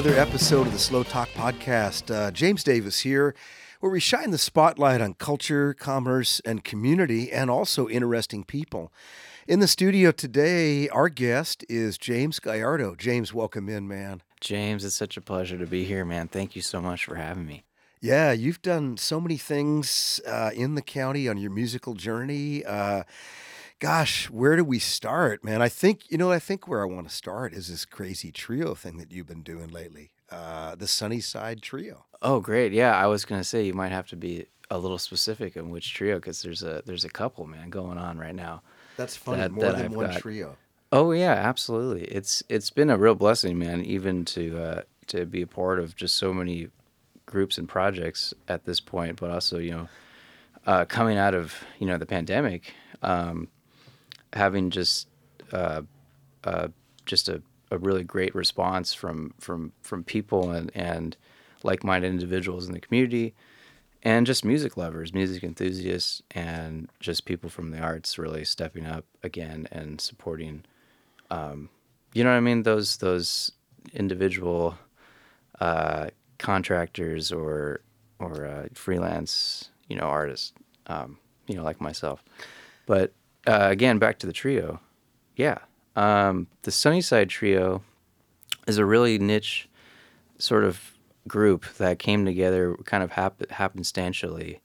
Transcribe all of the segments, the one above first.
another episode of the Slow Talk Podcast. Uh, James Davis here, where we shine the spotlight on culture, commerce, and community, and also interesting people. In the studio today, our guest is James Gallardo. James, welcome in, man. James, it's such a pleasure to be here, man. Thank you so much for having me. Yeah, you've done so many things uh, in the county on your musical journey. Uh, gosh, where do we start, man? I think, you know, I think where I want to start is this crazy trio thing that you've been doing lately, uh, the Sunnyside Trio. Oh, great. Yeah, I was going to say you might have to be a little specific on which trio because there's a there's a couple, man, going on right now. That's funny. That- More that than I've one got. trio. Oh yeah, absolutely. It's it's been a real blessing, man, even to uh, to be a part of just so many groups and projects at this point, but also you know uh, coming out of you know the pandemic, um, having just uh, uh, just a, a really great response from from from people and and like-minded individuals in the community and just music lovers, music enthusiasts, and just people from the arts really stepping up again and supporting. Um, you know what I mean? Those those individual uh, contractors or or uh, freelance, you know, artists, um, you know, like myself. But uh, again, back to the trio. Yeah, um, the Sunnyside Trio is a really niche sort of group that came together kind of hap- happenstantially.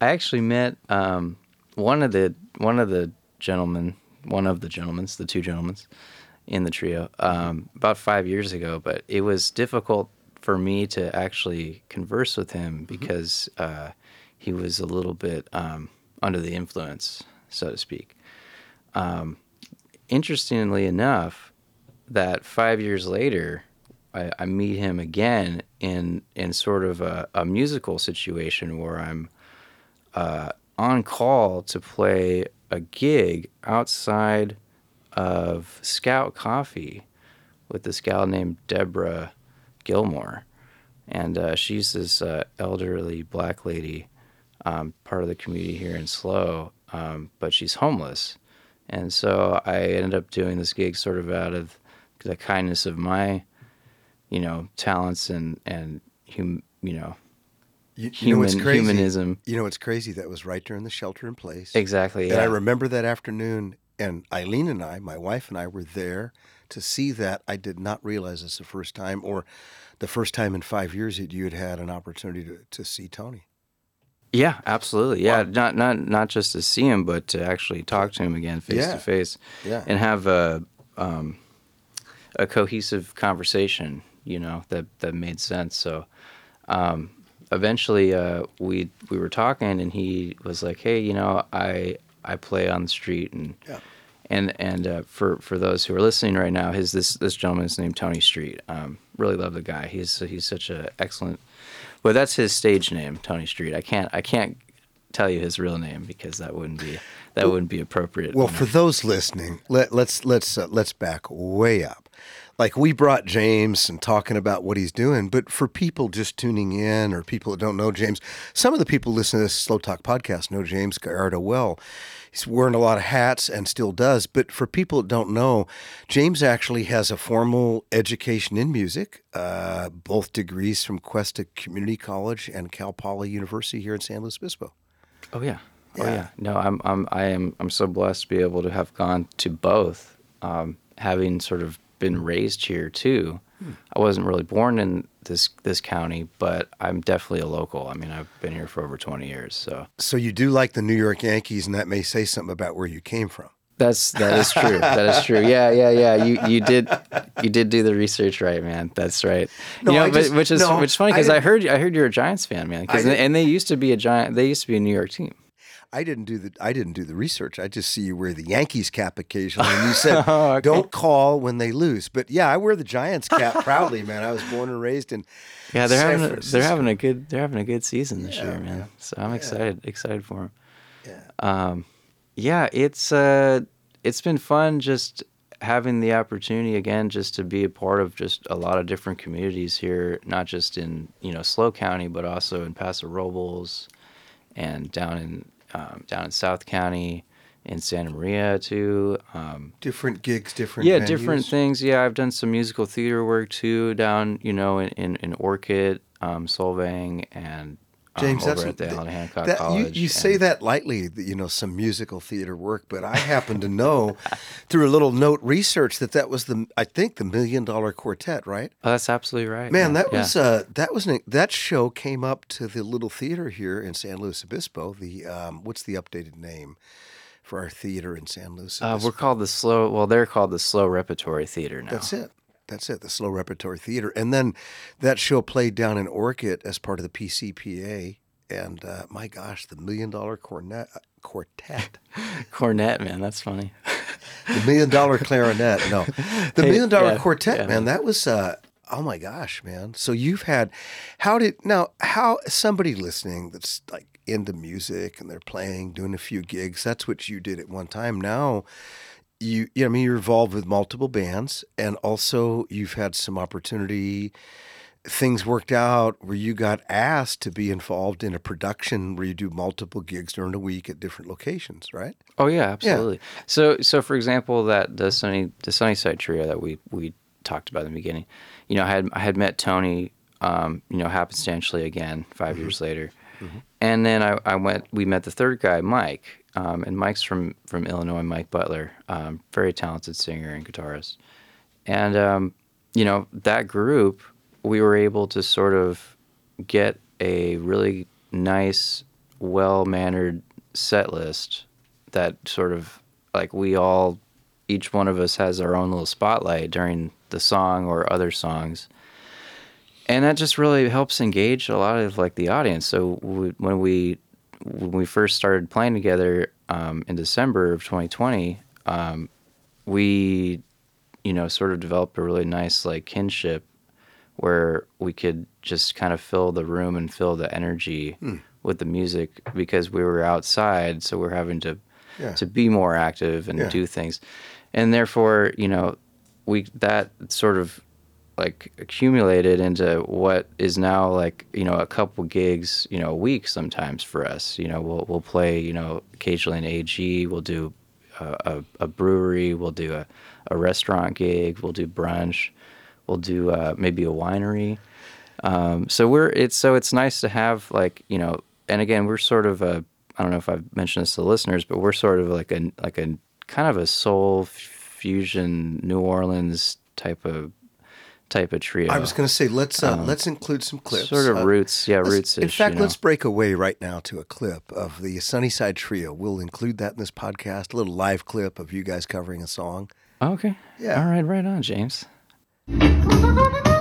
I actually met um, one of the one of the gentlemen, one of the gentlemen, the two gentlemen in the trio, um, about five years ago. But it was difficult for me to actually converse with him because uh, he was a little bit um, under the influence, so to speak. Um, interestingly enough, that five years later, I, I meet him again in in sort of a, a musical situation where I'm uh, on call to play a gig outside of Scout Coffee with this gal named Deborah Gilmore, and uh, she's this uh, elderly black lady, um, part of the community here in Slow, um, but she's homeless, and so I ended up doing this gig sort of out of the kindness of my, you know, talents and and hum, you know, You, you know what's human crazy? humanism. You know what's crazy? That was right during the shelter in place. Exactly. And I remember that afternoon, and Eileen and I, my wife and I, were there to see that. I did not realize this the first time, or the first time in five years that you had had an opportunity to, to see Tony. Yeah, absolutely. Yeah, not not not just to see him, but to actually talk to him again face Yeah. to face, Yeah. and have a um, a cohesive conversation. You know that that made sense. So um, eventually, uh, we we were talking, and he was like, "Hey, you know, I I play on the street, and Yeah. and and uh, for for those who are listening right now, his this this gentleman is named Tony Street. Um, really love the guy. He's he's such an excellent. Well, that's his stage name, Tony Street. I can't I can't tell you his real name because that wouldn't be that wouldn't be appropriate. Well, for those listening, let, let's let's uh, let's back way up. Like we brought James and talking about what he's doing, but for people just tuning in or people that don't know James, some of the people listening to this Slow Talk podcast know James Gallardo well. He's wearing a lot of hats and still does. But for people that don't know, James actually has a formal education in music, uh, both degrees from Cuesta Community College and Cal Poly University here in San Luis Obispo. oh yeah, oh Yeah. yeah. No, I'm I'm I am I'm so blessed to be able to have gone to both, um, having sort of been raised here too. Hmm. I wasn't really born in this this county, but I'm definitely a local. I mean, I've been here for over 20 years, so. So you do like the New York Yankees, and that may say something about where you came from. That's that is true. that is true. Yeah, yeah, yeah. You you did you did do the research right, man. That's right. No, you know, I but just- which is no, which is funny because I, didn't- heard I heard you're a Giants fan, man. 'Cause- I didn't- and they used to be a giant. They used to be a New York team. I didn't do the I didn't do the research. I just see you wear the Yankees cap occasionally, and you said Oh, okay. don't call when they lose. But yeah, I wear the Giants cap proudly, man. I was born and raised in Yeah, they're San having Francisco. they're having a good they're having a good season this Yeah, year, man. man. So I'm excited excited for them. Yeah. Um, yeah, it's uh, it's been fun just having the opportunity again just to be a part of just a lot of different communities here, not just in you know Slow County, but also in Paso Robles and down in um, down in South County, in Santa Maria too. Um, different gigs, different yeah, venues? different things. Yeah, I've done some musical theater work too down you know in in, in Orcutt, um, Solvang, and James, over that's at the Allan Hancock that, you, College. you say and- that lightly, you know, some musical theater work, but I happen to know through a little note research that that was the, I think, the Million Dollar Quartet, right? Oh, that's absolutely right. Man, yeah, that yeah. was uh, that was an, that show came up to the little theater here in San Luis Obispo. The um, what's the updated name for our theater in San Luis? Uh, we're called the slow. Well, they're called the Slow Repertory Theater now. That's it. That's it. The Slow Repertory Theater, and then that show played down in Orcutt as part of the PCPA. And uh, my gosh, the Million Dollar Cornet Quartet. Cornet, man, that's funny. the million dollar clarinet. No, the Hey, million dollar yeah, quartet, yeah. man. That was uh, oh my gosh, man. So you've had how did now how somebody listening that's like into music and they're playing, doing a few gigs. That's what you did at one time. Now. You, you know, I mean, you're involved with multiple bands, and also you've had some opportunity. Things worked out where you got asked to be involved in a production where you do multiple gigs during the week at different locations, right? Oh yeah, absolutely. So so for example, that the Sunny the Sunnyside trio that we we talked about in the beginning, you know, I had I had met Tony, um, you know, happenstantially again 5 years later, and then I, I went. We met the third guy, Mike, um, and Mike's from from Illinois. Mike Butler, um, very talented singer and guitarist, and um, you know that group, we were able to sort of get a really nice, well mannered set list that sort of like we all each one of us has our own little spotlight during the song or other songs and that just really helps engage a lot of like the audience so we, when we when we first started playing together um, in december of 2020 um, we you know sort of developed a really nice like kinship where we could just kind of fill the room and fill the energy with the music because we were outside so we're having to Yeah. to be more active and Yeah. do things and therefore you know we that sort of like accumulated into what is now like you know a couple gigs you know a week sometimes for us. You know we'll we'll play you know occasionally an AG we'll do a, a, a brewery we'll do a, a restaurant gig we'll do brunch we'll do uh, maybe a winery. Um, so we're it's so it's nice to have like you know and again we're sort of a I don't know if I've mentioned this to listeners but we're sort of like a like a kind of a soul fusion New Orleans type of type of trio. I was going to say let's uh, let's include some clips. Um, sort of Uh, roots, yeah, roots. In fact, let's break away right now to a clip of the Sunnyside Trio. We'll include that in this podcast. A little live clip of you guys covering a song. okay. Yeah. All right, right on, James.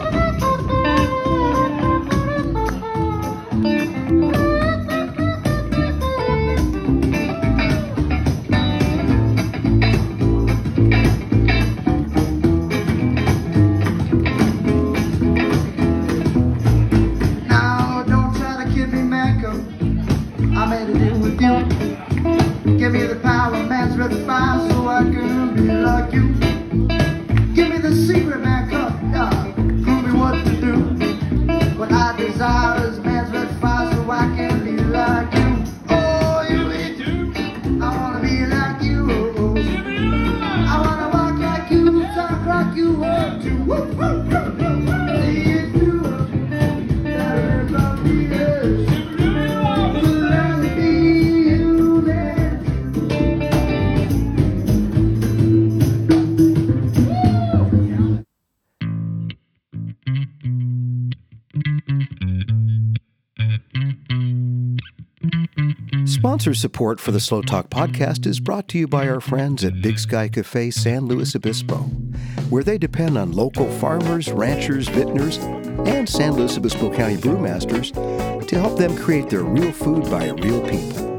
Sponsor support for the Slow Talk podcast is brought to you by our friends at Big Sky Cafe San Luis Obispo, where they depend on local farmers, ranchers, vintners, and San Luis Obispo County brewmasters to help them create their real food by real people.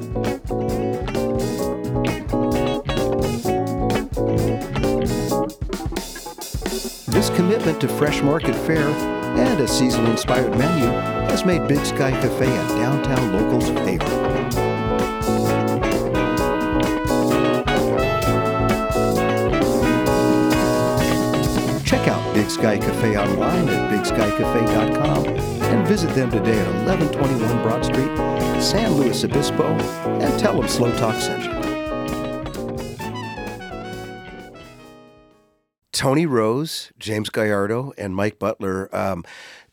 This commitment to fresh market fare and a seasonal inspired menu has made Big Sky Cafe a downtown local's favorite. Sky Cafe online at bigskycafe.com and visit them today at 1121 Broad Street, San Luis Obispo and tell them Slow Talk sent you. Tony Rose, James Gallardo, and Mike Butler. Um,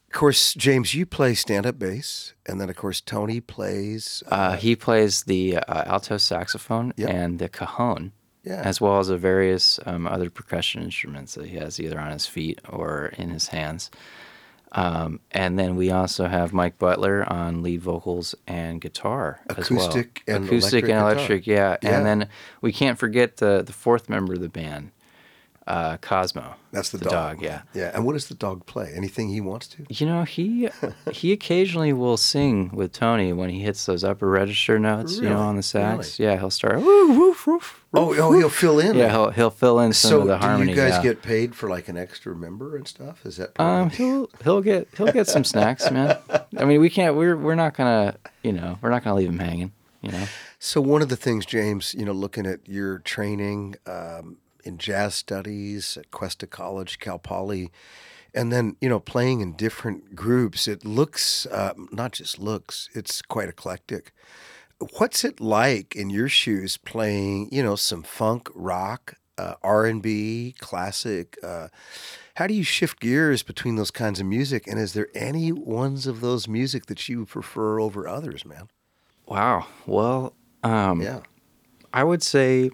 of course, James, you play stand-up bass, and then of course Tony plays. Uh, he plays the uh, alto saxophone Yep. and the cajon, Yeah. as well as the various um, other percussion instruments that he has either on his feet or in his hands. Um, and then we also have Mike Butler on lead vocals and guitar as well. Acoustic and acoustic electric and electric, yeah. Yeah. And then we can't forget the the fourth member of the band, uh, Cosmo. That's the, dog. Yeah. Yeah. And what does the dog play? Anything he wants to? You know, he he occasionally will sing with Tony when he hits those upper register notes, you know, on the sax. Yeah, he'll start woof woof woof. Oh, oh, he'll fill in. Yeah, he'll he'll fill in some So of the do harmony. you guys yeah. get paid for like an extra member and stuff? Is that Um, he'll he'll get he'll get some snacks, man. I mean, we can't. We're we're not gonna, you know, we're not gonna leave him hanging. You know. So one of the things, James, you know, looking at your training um, in jazz studies at Cuesta College, Cal Poly, and then you know playing in different groups, it looks uh, not just looks; it's quite eclectic. What's it like in your shoes playing, you know, some funk, rock, uh, R and B, classic? Uh, how do you shift gears between those kinds of music? And is there any ones of those music that you prefer over others, man? Wow. Well, um, Yeah. I would say,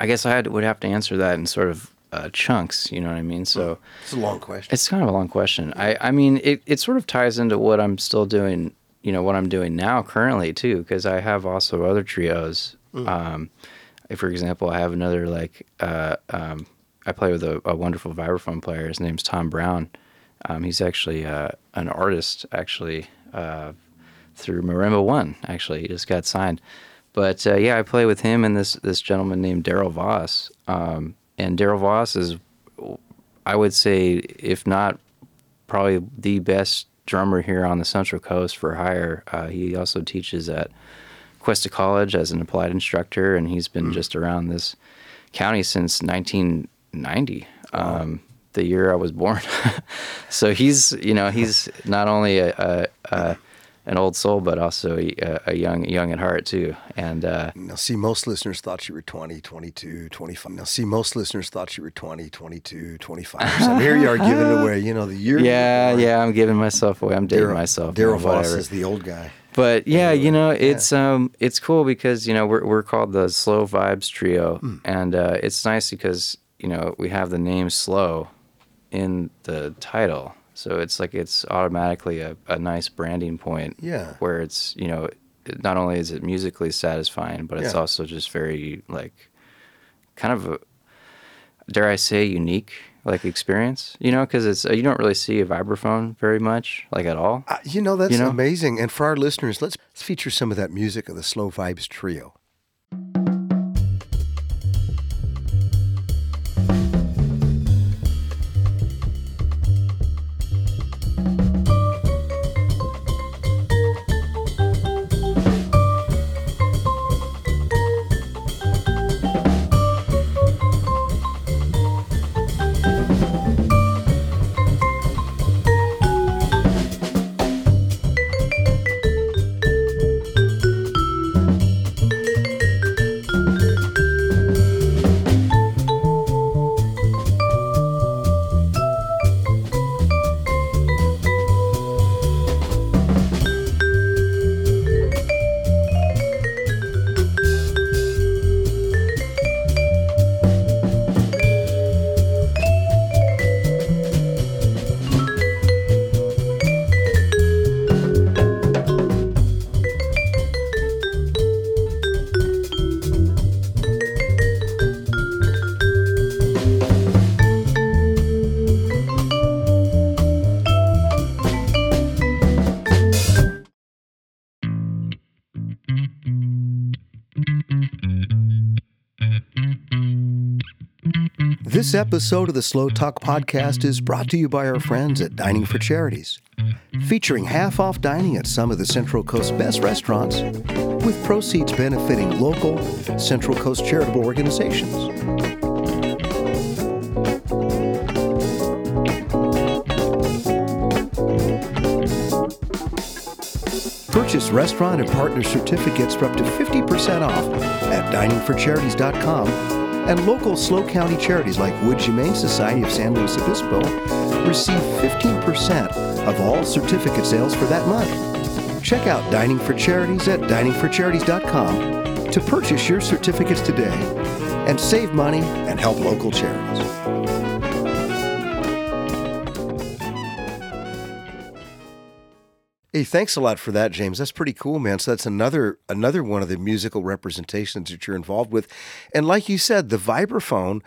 I guess I had, would have to answer that in sort of uh, chunks. You know what I mean? So. It's a long question. It's kind of a long question. I, I mean, it, it sort of ties into what I'm still doing, you know, what I'm doing now currently too, because I have also other trios. Um, if, for example, I have another like, uh, um, I play with a, a wonderful vibraphone player. His name's Tom Brown. Um, he's actually uh, an artist, actually, uh, through Marimba One. Actually, he just got signed. But uh, yeah, I play with him and this this gentleman named Daryl Voss. Um, and Daryl Voss is, I would say, if not probably the best drummer here on the Central Coast for hire. Uh, he also teaches at Cuesta College as an applied instructor, and he's been just around this county since 1990, um, the year I was born. so he's, you know, he's not only a, a, a an old soul, but also a, a young young at heart too. And uh, Now, see, most listeners thought you were 20, 22, 25. Now, see, most listeners thought you were 20, 22, 25. So here you are giving away, you know, the year. yeah, yeah, I'm giving myself away. I'm dating Daryl- myself. Daryl Voss is the old guy. But yeah, you know, Yeah. it's um it's cool because you know we're we're called the Slow Vibes Trio, Hmm. and uh, it's nice because you know we have the name Slow in the title, so it's like it's automatically a, a nice branding point. Yeah. Where it's you know not only is it musically satisfying, but it's Yeah. also just very like kind of a dare I say unique like experience, you know, because it's you don't really see a vibraphone very much, like at all. Uh, you know, that's You know? amazing. And for our listeners, let's feature some of that music of the Slow Vibes Trio. This episode of the Slow Talk Podcast is brought to you by our friends at Dining for Charities, featuring half off dining at some of the Central Coast's best restaurants, with proceeds benefiting local Central Coast charitable organizations. Purchase restaurant and partner certificates for up to 50% off at diningforcharities.com. And local SLO County charities like Wood Humane Society of San Luis Obispo receive 15% of all certificate sales for that month. Check out Dining for Charities at diningforcharities.com to purchase your certificates today and save money and help local charities. Hey, thanks a lot for that, James. That's pretty cool, man. So that's another another one of the musical representations that you're involved with. And like you said, the vibraphone,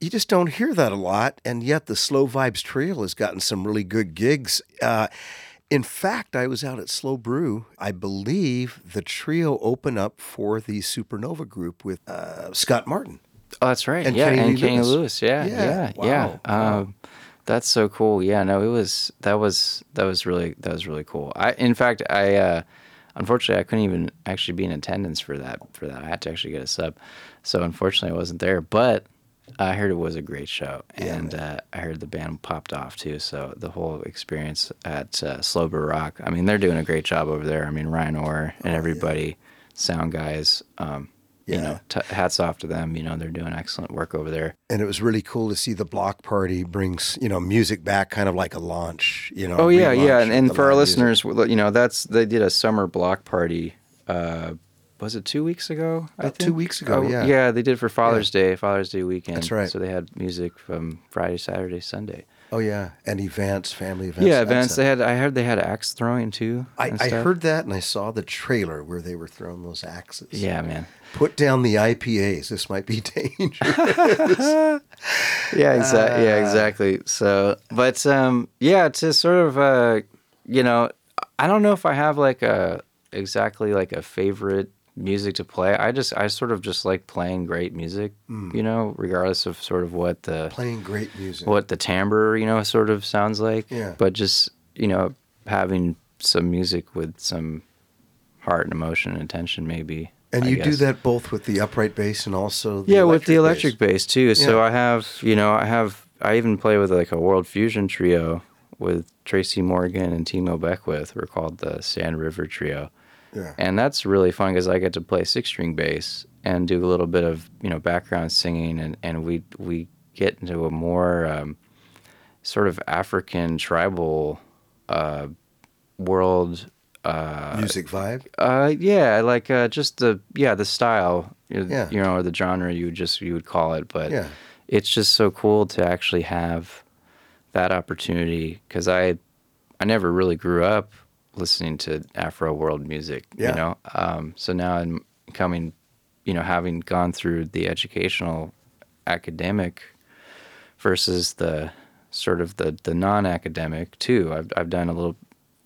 you just don't hear that a lot. And yet the Slow Vibes Trio has gotten some really good gigs. Uh, in fact, I was out at Slow Brew. I believe the trio opened up for the Supernova group with uh, Scott Martin. Oh, that's right. And yeah, Kenny and Kenny Lewis. Yeah, Yeah, yeah, wow, yeah. wow. Um, that's so cool. Yeah, no, it was that was that was really that was really cool. I in fact I uh, unfortunately I couldn't even actually be in attendance for that for that. I had to actually get a sub, so unfortunately I wasn't there. But I heard it was a great show, and uh, I heard the band popped off too. So the whole experience at uh, Slow Brew Rock. I mean, they're doing a great job over there. I mean, Ryan Orr and everybody, sound guys. Um, Yeah. You know, t- hats off to them. You know, they're doing excellent work over there. And it was really cool to see the block party brings, you know, music back kind of like a launch, you know. Oh yeah, yeah, and, and for our music. listeners, you know, that's they did a summer block party. Uh, was it two weeks ago? Two weeks ago, Oh, yeah. Yeah, they did for Father's Day, Father's Day weekend. That's right. So they had music from Friday, Saturday, Sunday. Oh yeah, and events, family events. yeah, events. They had. I heard they had axe throwing too. I, I heard that and I saw the trailer where they were throwing those axes. Yeah, man. Put down the IPAs. This might be dangerous. Yeah, exactly. Uh, yeah, exactly. So, but um, yeah, to sort of, uh, you know, I don't know if I have like a exactly like a favorite music to play. I just, I sort of just like playing great music, Hmm. you know, regardless of sort of what the Playing great music. what the timbre, you know, sort of sounds like. Yeah. But just you know, having some music with some heart and emotion and intention, maybe. And I you do that both with the upright bass and also the yeah with the electric electric bass, too. So i have you know i have i even play with like a world fusion trio with tracy morgan and timo beckwith. We're called the sand river trio. Yeah. and that's really fun because i get to play six string bass and do a little bit of you know background singing and and we we get into a more um, sort of african tribal uh, world music vibe. uh, yeah, like uh, just the yeah the style, you Yeah. you know, or the genre you would just you would call it, but Yeah. it's just so cool to actually have that opportunity because I I never really grew up listening to Afro world music, Yeah. you know, um, so now I'm coming, you know, having gone through the educational academic versus the sort of the the non-academic too. I've I've done a little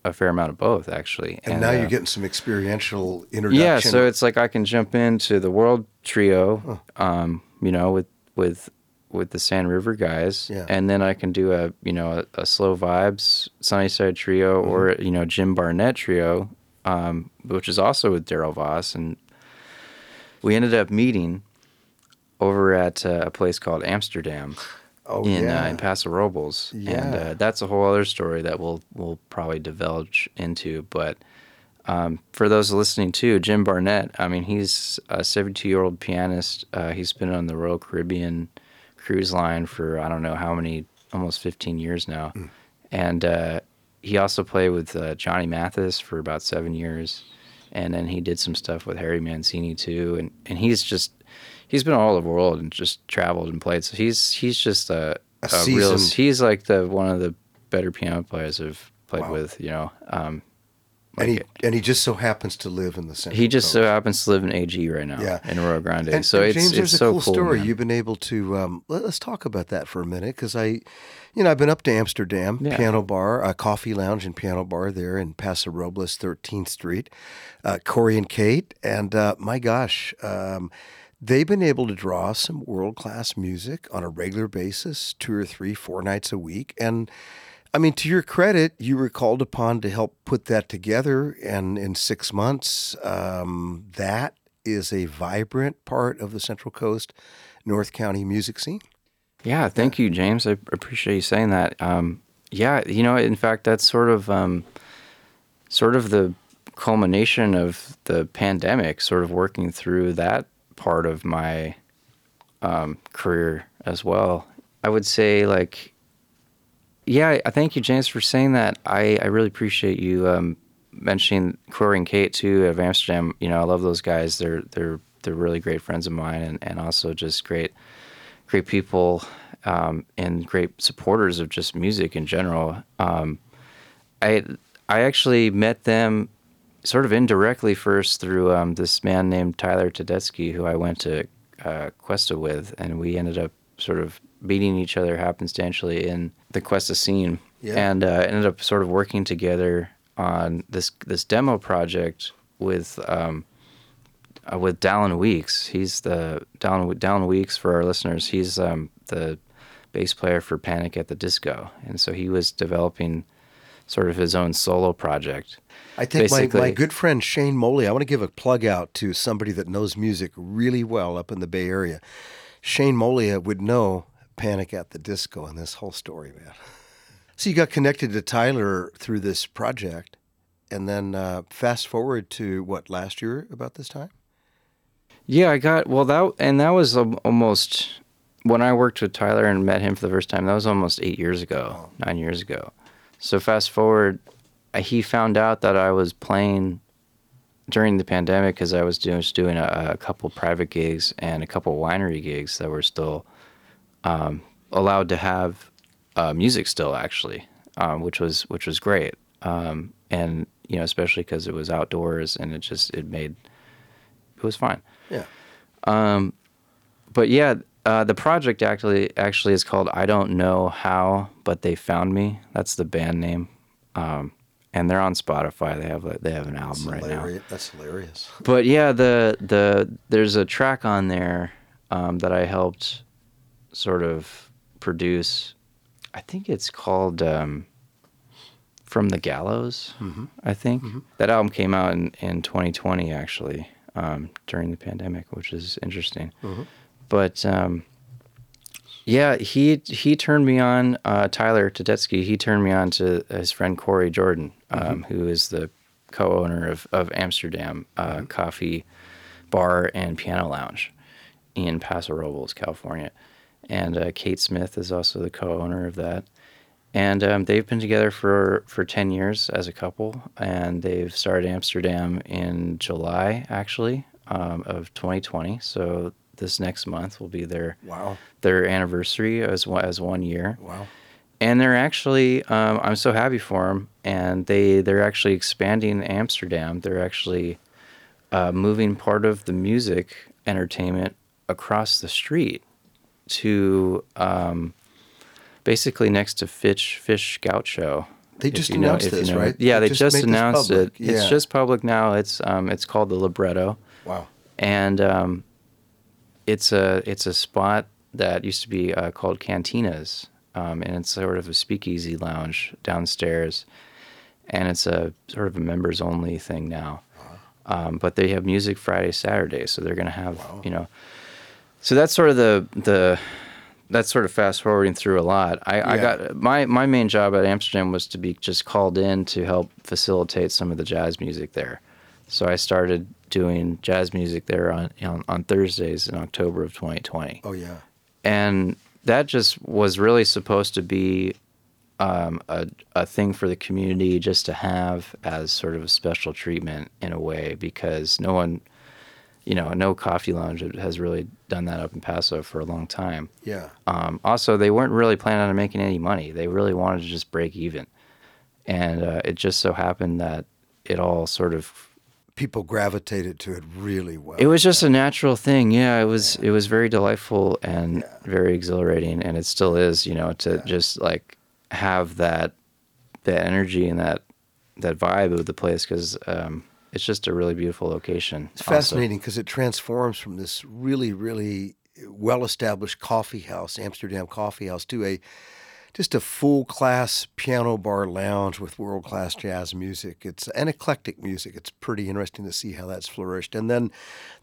a fair amount of both actually, And, now uh, you're getting some experiential introduction. yeah, so it's like I can jump into the World Trio, um, you know, with with with the Sand River guys, Yeah. and then I can do a you know a, a Slow Vibes Sunnyside Trio Mm-hmm. or you know Jim Barnett Trio, um, which is also with Daryl Voss, and we ended up meeting over at uh, a place called Amsterdam oh, in yeah. uh, in Paso Robles, and uh, that's a whole other story that we'll we'll probably divulge into. But um, for those listening too, Jim Barnett, I mean, he's a 72 year old pianist. Uh, he's been on the Royal Caribbean cruise line for I don't know how many, almost 15 years now, Mm. and uh, he also played with uh, Johnny Mathis for about seven years, and then he did some stuff with Harry Mancini too, and and he's just he's been all over the world and just traveled and played. So he's he's just a, A a, real. He's like the one of the better piano players I've played Wow. with. You know, um, and he like- and he just so happens to live in the Central he just so happens to live in AG right now. Yeah. in Arroyo Grande. And, so and it's James, it's there's a so cool, story. You've been able to um, let, us talk about that for a minute because I, you know, I've been up to Amsterdam Yeah. Piano Bar, a coffee lounge and piano bar there in Paso Robles, 13th Street. Uh, Corey and Kate, and uh, my gosh, um, they've been able to draw some world class music on a regular basis, two or three, four nights a week, and. I mean, to your credit, you were called upon to help put that together, and in six months, um, that is a vibrant part of the Central Coast, North County music scene. Yeah, thank you, James. I appreciate you saying that. Um, yeah, you know, in fact, that's sort of, um, sort of the culmination of the pandemic, sort of working through that part of my um, career as well. I would say, like, yeah, I thank you, James, for saying that. I, I really appreciate you um, mentioning Corey and Kate too of Amsterdam. You know, I love those guys. They're they're they're really great friends of mine, and, and also just great great people um, and great supporters of just music in general. Um, I I actually met them sort of indirectly first through um, this man named Tyler Tedeschi, who I went to uh, Cuesta with, and we ended up sort of meeting each other happenstantially in the Cuesta scene, Yeah. and uh, ended up sort of working together on this this demo project with um, uh, with Dallon Weekes. He's the Dallon Dallon Weekes for our listeners. He's um, the bass player for Panic at the Disco, and so he was developing sort of his own solo project. I think my, my good friend Shane Moley, I want to give a plug out to somebody that knows music really well up in the Bay Area. Shane Moley would know Panic at the Disco and this whole story, man. So you got connected to Tyler through this project, and then uh, fast forward to what last year about this time? Yeah, I got well that and that was almost when I worked with Tyler and met him for the first time. That was almost eight years ago, nine years ago. So fast forward, he found out that I was playing during the pandemic because I was doing just doing a, a couple private gigs and a couple winery gigs that were still um, allowed to have uh, music still actually, um, which was which was great. Um, and you know, especially because it was outdoors and it just it made it was fine Yeah. but yeah, uh, the project actually actually is called I don't know how, but they found me. That's the band name, um, and they're on Spotify. They have a, they have an album right now. That's hilarious. But yeah, the the there's a track on there um, that I helped sort of produce. I think it's called um, "From the Gallows." I think that album came out in, in 2020 actually um, during the pandemic, which is interesting. But um, yeah, he he turned me on. Uh, Tyler Tedeschi. He turned me on to his friend Corey Jordan, um, who is the co-owner of of Amsterdam uh, Coffee Bar and Piano Lounge in Paso Robles, California. And uh, Kate Smith is also the co-owner of that. And um, they've been together for, for 10 years as a couple. And they've started Amsterdam in July, actually, um, of 2020. So this next month will be their Wow. their anniversary as one, as one year. Wow. and they're actually um, i'm so happy for them and they they're actually expanding amsterdam. They're actually uh, moving part of the music entertainment across the street to um, basically next to fish fish scout show They just you know- announced if you this, know. right? yeah They they just just, announced it. it's just public now. It's um, it's called the libretto. Wow. and um, it's a it's a spot that used to be uh, called Cantinas, um, and it's sort of a speakeasy lounge downstairs, and it's a sort of a members only thing now. Um, but they have music Friday, Saturday, so they're gonna have you know. So that's sort of the the that's sort of fast forwarding through a lot. I, I got my my main job at Amsterdam was to be just called in to help facilitate some of the jazz music there. So I started doing jazz music there on on, on Thursdays in October of 2020 Oh yeah. and that just was really supposed to be um, a, a thing for the community just to have as sort of a special treatment in a way because no one you know no coffee lounge has really done that up in paso for a long time Yeah. um, also they weren't really planning on making any money they really wanted to just break even and uh, it just so happened that it all sort of People gravitated to it really well. it was just a natural thing. Yeah, it was it was very delightful and very exhilarating and it still is, you know, to just like have that that energy and that that vibe of the place cuz um it's just a really beautiful location. It's fascinating because it transforms from this really, really well-established coffee house, Amsterdam coffee house, to a just a full-class piano bar lounge with world-class jazz music. It's an eclectic music. It's pretty interesting to see how that's flourished. And then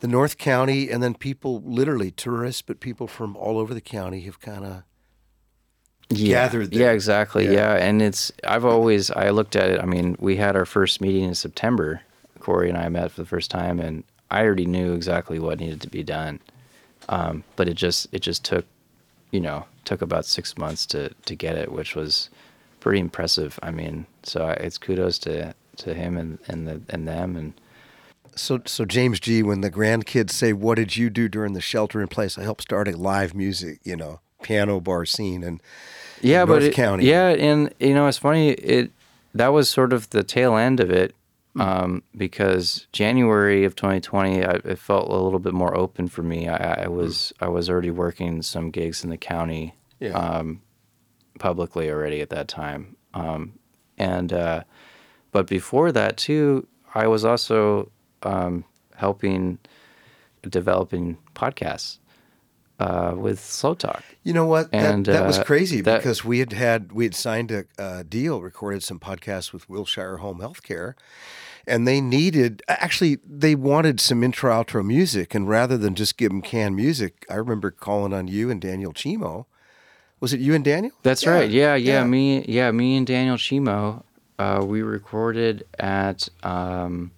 the North County, and then people, literally tourists, but people from all over the county have kind of yeah. gathered Yeah, exactly. Yeah. Yeah. and it's I've always I looked at it. I mean, we had our first meeting in September Corey and I met for the first time, and I already knew exactly what needed to be done. Um, but it just it just took, you know, took about six months to to get it, which was pretty impressive. I mean, so it's kudos to to him and and the and them and So, so James G, when the grandkids say, "What did you do during the shelter in place?" I helped start a live music, you know, piano bar scene, and yeah, but it, County. yeah, and you know it's funny. It that was sort of the tail end of it. Um, because January of 2020, I, it felt a little bit more open for me. I, I was I was already working some gigs in the county Yeah. um, publicly already at that time, um, and uh, but before that too, I was also um, helping developing podcasts uh, with Slow Talk. You know what? And, that, that was uh, crazy that- because we had had we had signed a, a deal, recorded some podcasts with Wilshire Home Healthcare, and they needed actually they wanted some intro outro music, and rather than just give them canned music, I remember calling on you and Daniel Chimo. Was it you and Daniel? That's right. Yeah, yeah, yeah. Me, yeah, me and Daniel Chimo, uh, we recorded at, um,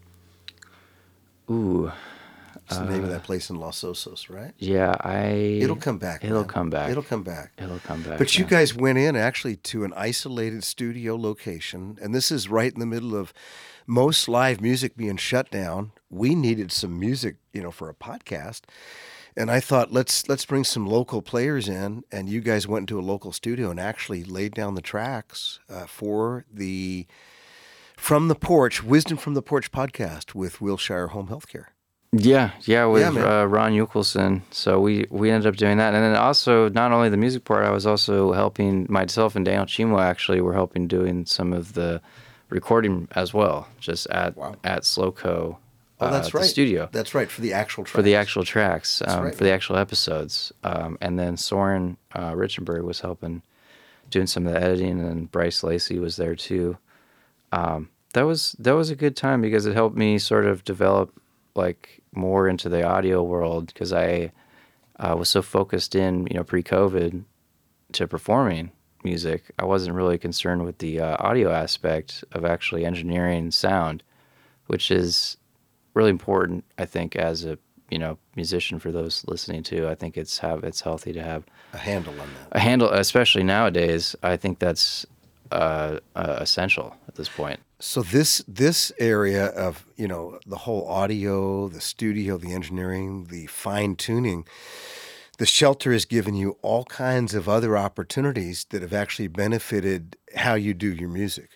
ooh, It's the name of that place in Los Osos, right? yeah, I. It'll come back. It'll man. come back. It'll come back. It'll come back. But you guys went in actually to an isolated studio location, and this is right in the middle of most live music being shut down. We needed some music, you know, for a podcast, and I thought let's let's bring some local players in. And you guys went into a local studio and actually laid down the tracks uh, for the from the porch wisdom from the porch podcast with Wilshire Home Healthcare. Yeah, yeah, with Yeah, uh, Ron Eukelson. So we we ended up doing that, and then also not only the music part, I was also helping myself and Daniel Chimo. Actually, were helping doing some of the recording as well, just at Wow. at Slowco. Oh, that's uh, the right. studio. That's right for the actual for the tracks. actual tracks, um, right. for the actual episodes. Um, and then Soren uh, Richenberg was helping doing some of the editing, and Bryce Lacey was there too. Um, that was that was a good time because it helped me sort of develop like more into the audio world because I uh, was so focused in you know pre-COVID to performing music. I wasn't really concerned with the uh, audio aspect of actually engineering sound, which is really important. I think as a you know musician for those listening to, I think it's have it's healthy to have a handle on that. a handle, especially nowadays. I think that's uh, uh, essential at this point. So this this area of you know the whole audio, the studio, the engineering, the fine tuning, the shelter has given you all kinds of other opportunities that have actually benefited how you do your music.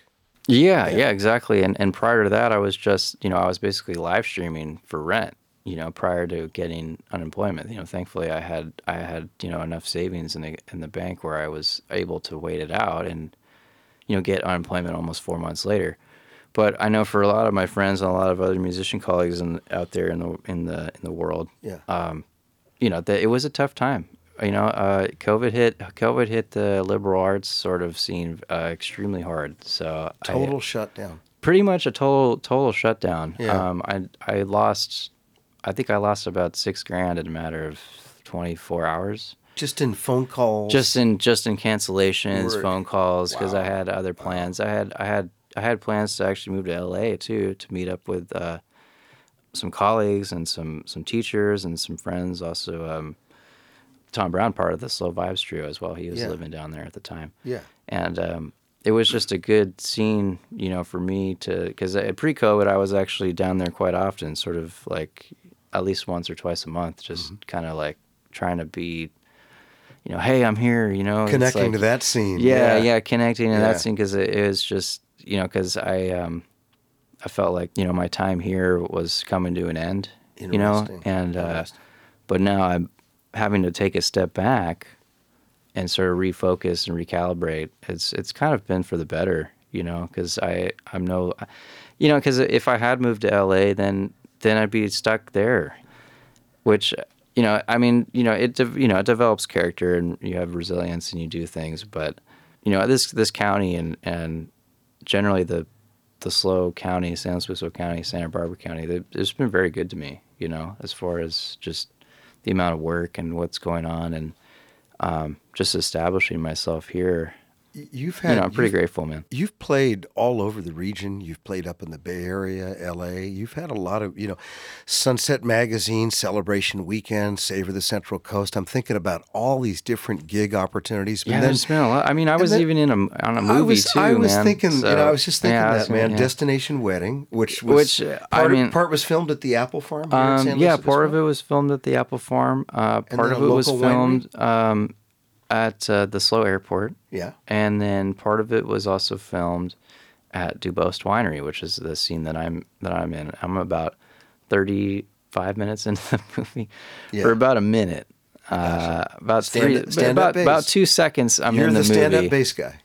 Yeah, yeah, exactly. And and prior to that, I was just you know I was basically live streaming for rent. You know, prior to getting unemployment. You know, thankfully I had I had you know enough savings in the in the bank where I was able to wait it out and you know get unemployment almost four months later. But I know for a lot of my friends and a lot of other musician colleagues in, out there in the in the in the world, Yeah. um, you know, that it was a tough time. You know, uh, COVID hit COVID hit the liberal arts sort of scene uh, extremely hard. So I- Total shutdown. pretty much a total total shutdown. Yeah. Um, I I lost, I think I lost about six grand in a matter of twenty four hours. Just in phone calls. Just in just in cancellations, phone calls, because I had other plans. I had I had I had plans to actually move to LA too to meet up with uh, some colleagues and some some teachers and some friends. Also, um, Tom Brown, part of the Slow Vibes trio as well. He was Yeah. living down there at the time yeah. and um, it was just a good scene, you know, for me to because pre-COVID I was actually down there quite often, sort of like at least once or twice a month, just Mm-hmm. kind of like trying to be, you know, hey, I'm here, you know, Connecting like- to that scene. yeah, yeah, connecting to Yeah. that scene because it, it was just you know because I um I felt like you know my time here was coming to an end, you know, and uh, but now I'm having to take a step back and sort of refocus and recalibrate. It's it's kind of been for the better, you know, because I I'm no, you know, because if I had moved to LA, then then I'd be stuck there, which you know, I mean, you know, it de- you know it develops character and you have resilience and you do things, but you know this this county and and generally the the slow county, San Luis Obispo County, Santa Barbara County, they, it's been very good to me, you know, as far as just the amount of work and what's going on and um, just establishing myself here You've had. you know, I'm pretty grateful, man. You've played all over the region. You've played up in the Bay Area, LA. You've had a lot of, you know, Sunset Magazine, Celebration Weekend, Savor the Central Coast. I'm thinking about all these different gig opportunities. Yeah, then there's been a lot. I mean, I was then- even in a on a movie I was, too, I was man. thinking, you know, I was just thinking yeah, that, man. yeah. Destination Wedding, which was Which, uh, I part, mean- of, part was filmed at the Apple Farm. Here in Um, yeah, part of it was filmed at the Apple Farm. Uh, part of it was filmed um, at uh, the SLO Airport, Yeah. and then part of it was also filmed at Dubost Winery, which is the scene that I'm that I'm in. I'm about 35 minutes into the movie Yeah. for about a minute. Uh, about Stand- three, stand-up about, about two seconds. I'm You're in the, the, stand-up movie. bass guy.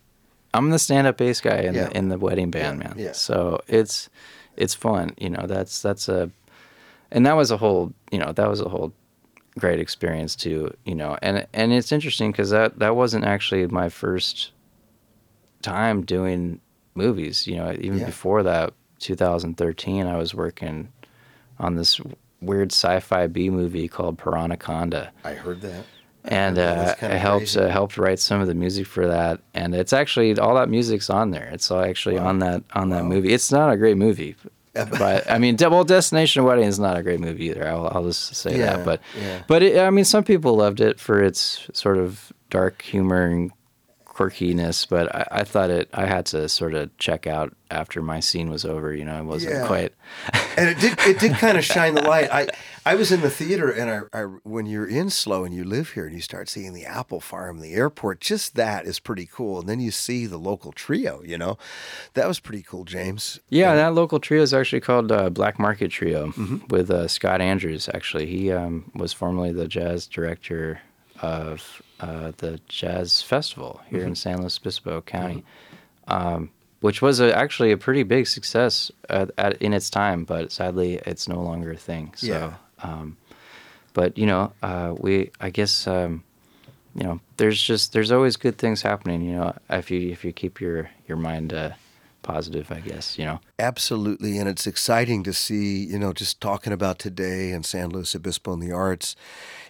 I'm the stand-up bass guy in Yeah. the in the wedding band, Yeah, man. yeah. So it's it's fun, you know. That's that's a, and that was a whole, you know, that was a whole great experience too, you know. And and it's interesting because that that wasn't actually my first time doing movies. You know, even Yeah. before that, 2013, I was working on this weird sci-fi B movie called Piranaconda I heard that. and uh, I helped uh, helped write some of the music for that. And it's actually all that music's on there. It's all actually on that on that movie. It's not a great movie, but I mean, well, Destination Wedding is not a great movie either. I'll, I'll just say Yeah, that. But yeah. but it, I mean, some people loved it for its sort of dark humor and quirkiness. But I, I thought it. I had to sort of check out after my scene was over. You know, I wasn't Yeah. quite. and it did it did kind of shine the light. I I was in the theater, and I, I when you're in SLO and you live here, and you start seeing the apple farm, the airport, just that is pretty cool. And then you see the local trio. You know, that was pretty cool, James. Yeah, that local trio is actually called uh, Black Market Trio with uh, Scott Andrews. Actually, he um, was formerly the jazz director of uh, the Jazz Festival here in San Luis Obispo County, um, which was a, actually a pretty big success at, at, in its time. But sadly, it's no longer a thing. So, Yeah. Um, but you know, uh, we I guess. Um, you know, there's just there's always good things happening. You know, if you if you keep your your mind uh, positive, I guess. You know. Absolutely, and it's exciting to see. You know, just talking about today and San Luis Obispo and the arts.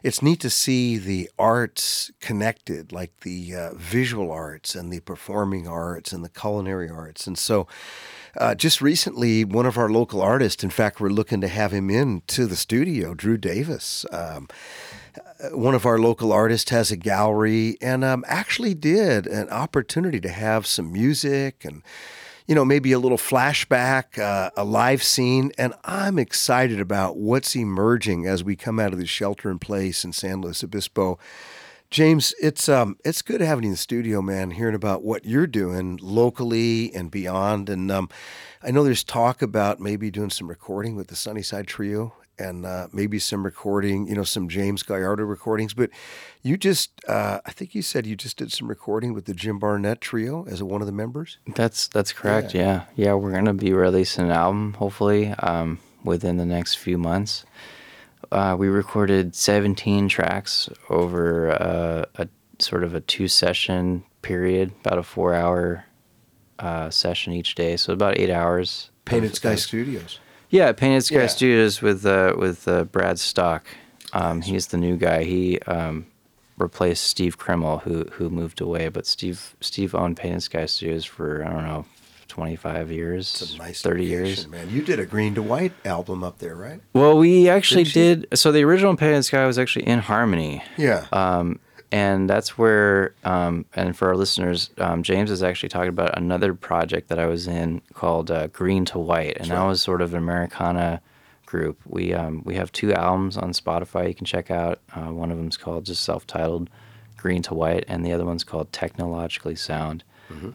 It's neat to see the arts connected, like the uh, visual arts and the performing arts and the culinary arts. And so, uh, just recently, one of our local artists, in fact, we're looking to have him in to the studio, Drew Davis. Um, one of our local artists has a gallery and um, actually did an opportunity to have some music and you know maybe a little flashback uh, a live scene. And i'm excited about what's emerging as we come out of the shelter in place in san luis obispo. James it's um it's good having you in the studio man hearing about what you're doing locally and beyond. And um i know there's talk about maybe doing some recording with the sunnyside trio and uh, maybe some recording, you know, some James Gallardo recordings. But you just, uh, I think you said you just did some recording with the Jim Barnett Trio as one of the members. That's that's correct. Yeah, yeah. we're gonna be releasing an album hopefully um, within the next few months. Uh, we recorded 17 tracks over uh, a sort of a two-session period, about a four-hour uh, session each day, so about eight hours. Painted Sky Studios. Yeah, Painted Sky Yeah. Studios with uh, with uh, Brad Stock. Um, he's the new guy. He um, replaced Steve Kreml, who who moved away. But Steve Steve owned Painted Sky Studios for I don't know, twenty five years, nice thirty years. man. You did a Green to White album up there, right? Well, we actually Did did. So the original Painted Sky was actually in Harmony. Yeah. Um, and that's where, um, and for our listeners, um, James is actually talking about another project that I was in called uh, Green to White, and that was sort of an Americana group. We um, we have two albums on Spotify you can check out. Uh, one of them's called just self-titled Green to White, and the other one's called Technologically Sound.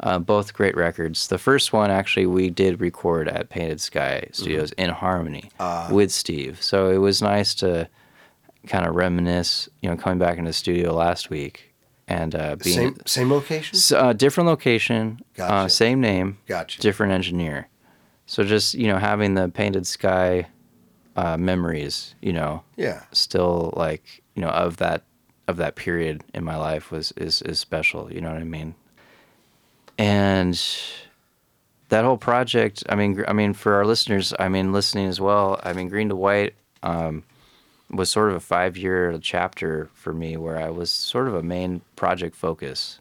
Uh, both great records. The first one actually we did record at Painted Sky Studios in Harmony with Steve, so it was nice to kind of reminisce, you know, coming back into the studio last week and uh, being same same location. Uh, different location, uh, same name, Gotcha. different engineer. So just you know having the painted sky uh, memories, you know, Yeah. still like you know of that of that period in my life was is is special. You know what I mean? And that whole project, I mean, I mean, for our listeners, I mean, listening as well. I mean, Green to White um, was sort of a five-year chapter for me, where I was sort of a main project focus.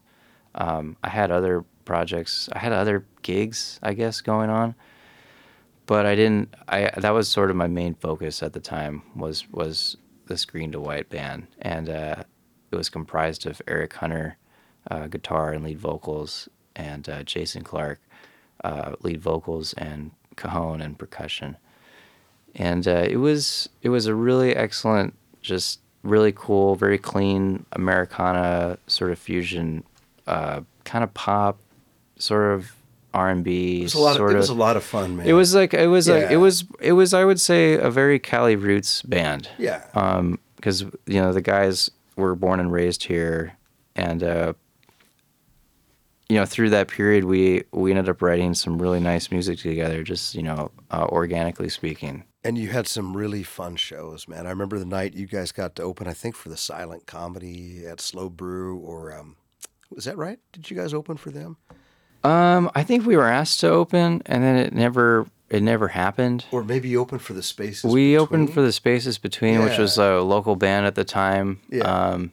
Um, I had other projects. I had other gigs, I guess, going on, but I didn't. I that was sort of my main focus at the time was was this Green to White band, and uh, it was comprised of Eric Hunter, uh, guitar and lead vocals, and uh, Jason Clark, uh, lead vocals and cajon and percussion. And uh, it was it was a really excellent, just really cool, very clean Americana sort of fusion, uh, kind of pop, sort of R and B. It was a lot. Of, Sort it was a lot of fun, man. it was like it was like it was it was I would say a very Cali roots band Yeah. because you know the guys were born and raised here, and uh, you know through that period we we ended up writing some really nice music together, just you know uh, organically speaking. And you had some really fun shows, man. I remember the night you guys got to open, I think, for the silent comedy at SLO Brew, or um, was that right? Did you guys open for them? Um, I think we were asked to open, and then it never it never happened. Or maybe you opened for the spaces? we between? opened for the Spaces Between, which was a local band at the time. Yeah. Um,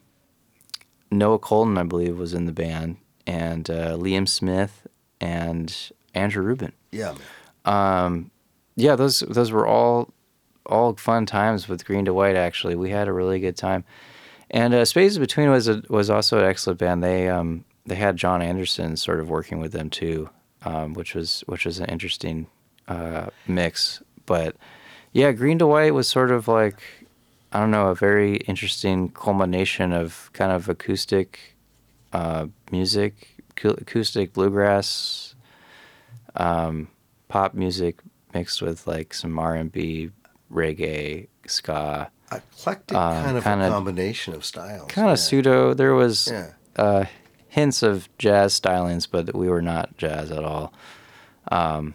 Noah Colton, I believe, was in the band, and uh, Liam Smith and Andrew Rubin. Yeah, man. Yeah, those those were all all fun times with Green to White. Actually, we had a really good time, and uh, Spaces Between was a, was also an excellent band. They um they had John Anderson sort of working with them too, um, which was which was an interesting uh, mix. But yeah, Green to White was sort of like I don't know a very interesting culmination of kind of acoustic uh, music, acoustic bluegrass, um, pop music mixed with like some R and B, reggae, ska, Eclectic uh, kind of kinda- a combination of styles. kind yeah. of pseudo. There was Yeah. uh, hints of jazz stylings, but we were not jazz at all. Um,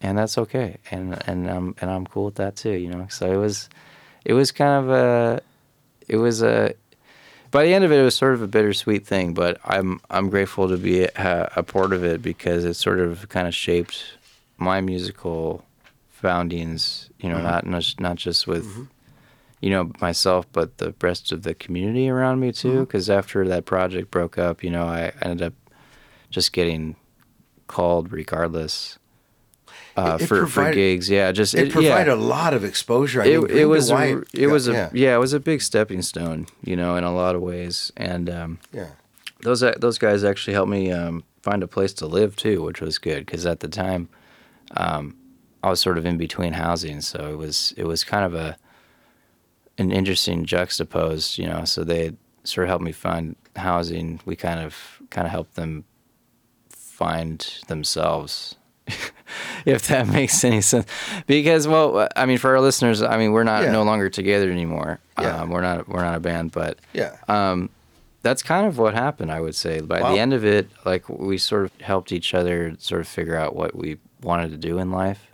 and that's okay, and and I'm and I'm cool with that too. You know, so it was, it was kind of a, it was a. By the end of it, it was sort of a bittersweet thing, but I'm I'm grateful to be a, a part of it because it sort of kind of shaped my musical foundings. You know, not not just- not just with you know myself but the rest of the community around me too because after that project broke up you know i ended up just getting called regardless uh, It- it for for gigs yeah just It yeah. provided a lot of exposure. I it, mean, it was a, it yeah, was a yeah, yeah. it was a big stepping stone you know in a lot of ways and um, yeah. those uh, those guys actually helped me um, find a place to live too, which was good because at the time um, I was sort of in between housing, so it was it was kind of a an interesting juxtapose, you know. So they sort of helped me find housing. We kind of kind of helped them find themselves. if that makes any sense, because well, I mean, for our listeners, I mean, we're not Yeah. no longer together anymore. Yeah. Um, we're not we're not a band, but Yeah. um, that's kind of what happened, I would say. By Wow. the end of it, like we sort of helped each other sort of figure out what we wanted to do in life.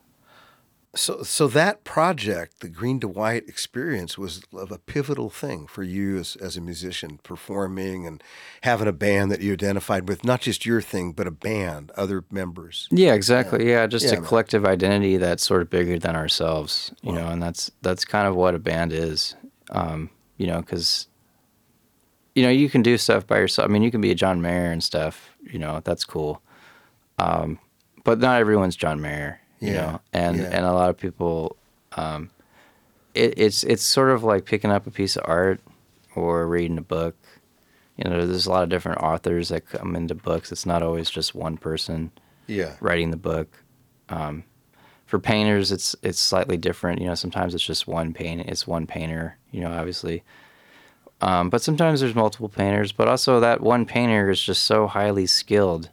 So, so that project, the Green to White experience, was of a pivotal thing for you as, as a musician, performing and having a band that you identified with, not just your thing, but a band, other members. Yeah, exactly. Yeah, just Yeah, a man. collective identity that's sort of bigger than ourselves, you know, and that's that's kind of what a band is, um, you know, because you know you can do stuff by yourself. I mean, you can be a John Mayer and stuff, you know, that's cool, um, but not everyone's John Mayer, you know, and and a lot of people, um, it, it's it's sort of like picking up a piece of art or reading a book. You know, there's a lot of different authors that come into books. It's not always just one person Yeah. writing the book. Um, for painters, it's it's slightly different. You know, sometimes it's just one paint. It's one painter. You know, obviously. Um, but sometimes there's multiple painters. But also that one painter is just so highly skilled,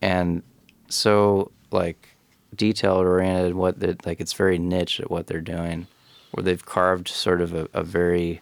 and so like detail oriented. What they like, it's very niche at what they're doing, where they've carved sort of a, a very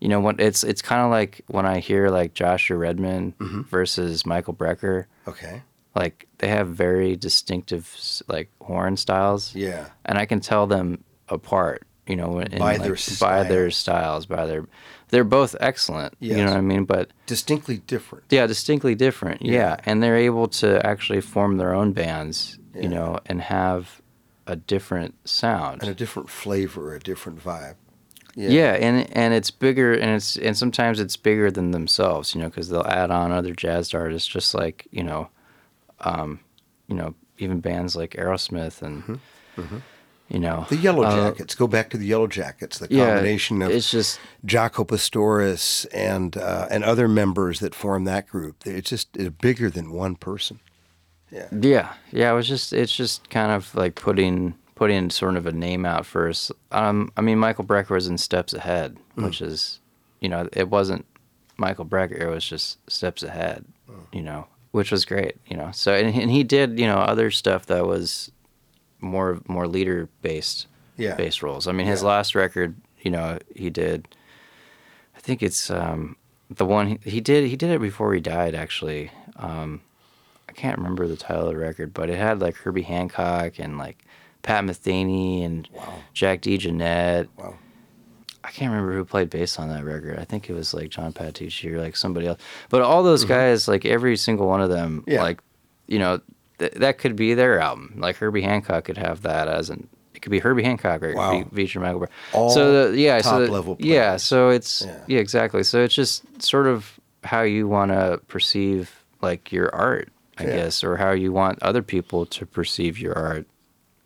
you know what it's it's kind of like when I hear like Joshua Redman mm-hmm. versus Michael Brecker Okay. like they have very distinctive like horn styles Yeah. and i can tell them apart you know in, By like, their by their styles. by their they're both excellent you know what i mean but Distinctly different. yeah distinctly different yeah. Yeah. and they're able to actually form their own bands Yeah. you know and have a different sound And a different flavor, a different vibe. Yeah. and and it's bigger, and it's and sometimes it's bigger than themselves, you know, because they'll add on other jazz artists, just like you know, um, you know, even bands like Aerosmith and you know Mm-hmm. The Yellow uh, Jackets. Go back to the Yellow Jackets. The yeah, combination of it's just Jaco Pastorius and uh, and other members that form that group. It's just it's bigger than one person. Yeah, yeah. It was just it's just kind of like putting putting sort of a name out first. Um, I mean, Michael Brecker was in Steps Ahead, which is, you know, it wasn't Michael Brecker. It was just Steps Ahead, you know, which was great, you know. So and, and he did you know other stuff that was more more leader based Yeah. based roles. I mean, his Yeah. last record, you know, he did. I think it's um, the one he, he did. He did it before he died, actually. Um, can't remember the title of the record, but it had like Herbie Hancock and like Pat Metheny and Jack DeJohnette. Wow. I can't remember who played bass on that record. I think it was like John Patitucci or like somebody else. But all those guys, like every single one of them, Mm-hmm. Yeah. like you know, th- that could be their album. Like Herbie Hancock could have that as an. It could be Herbie Hancock or Wow. feature Michael. Brecker. All so the, yeah, so the- level Yeah, so it's Yeah. yeah. exactly. So it's just sort of how you want to perceive like your art, I Yeah. guess, or how you want other people to perceive your art.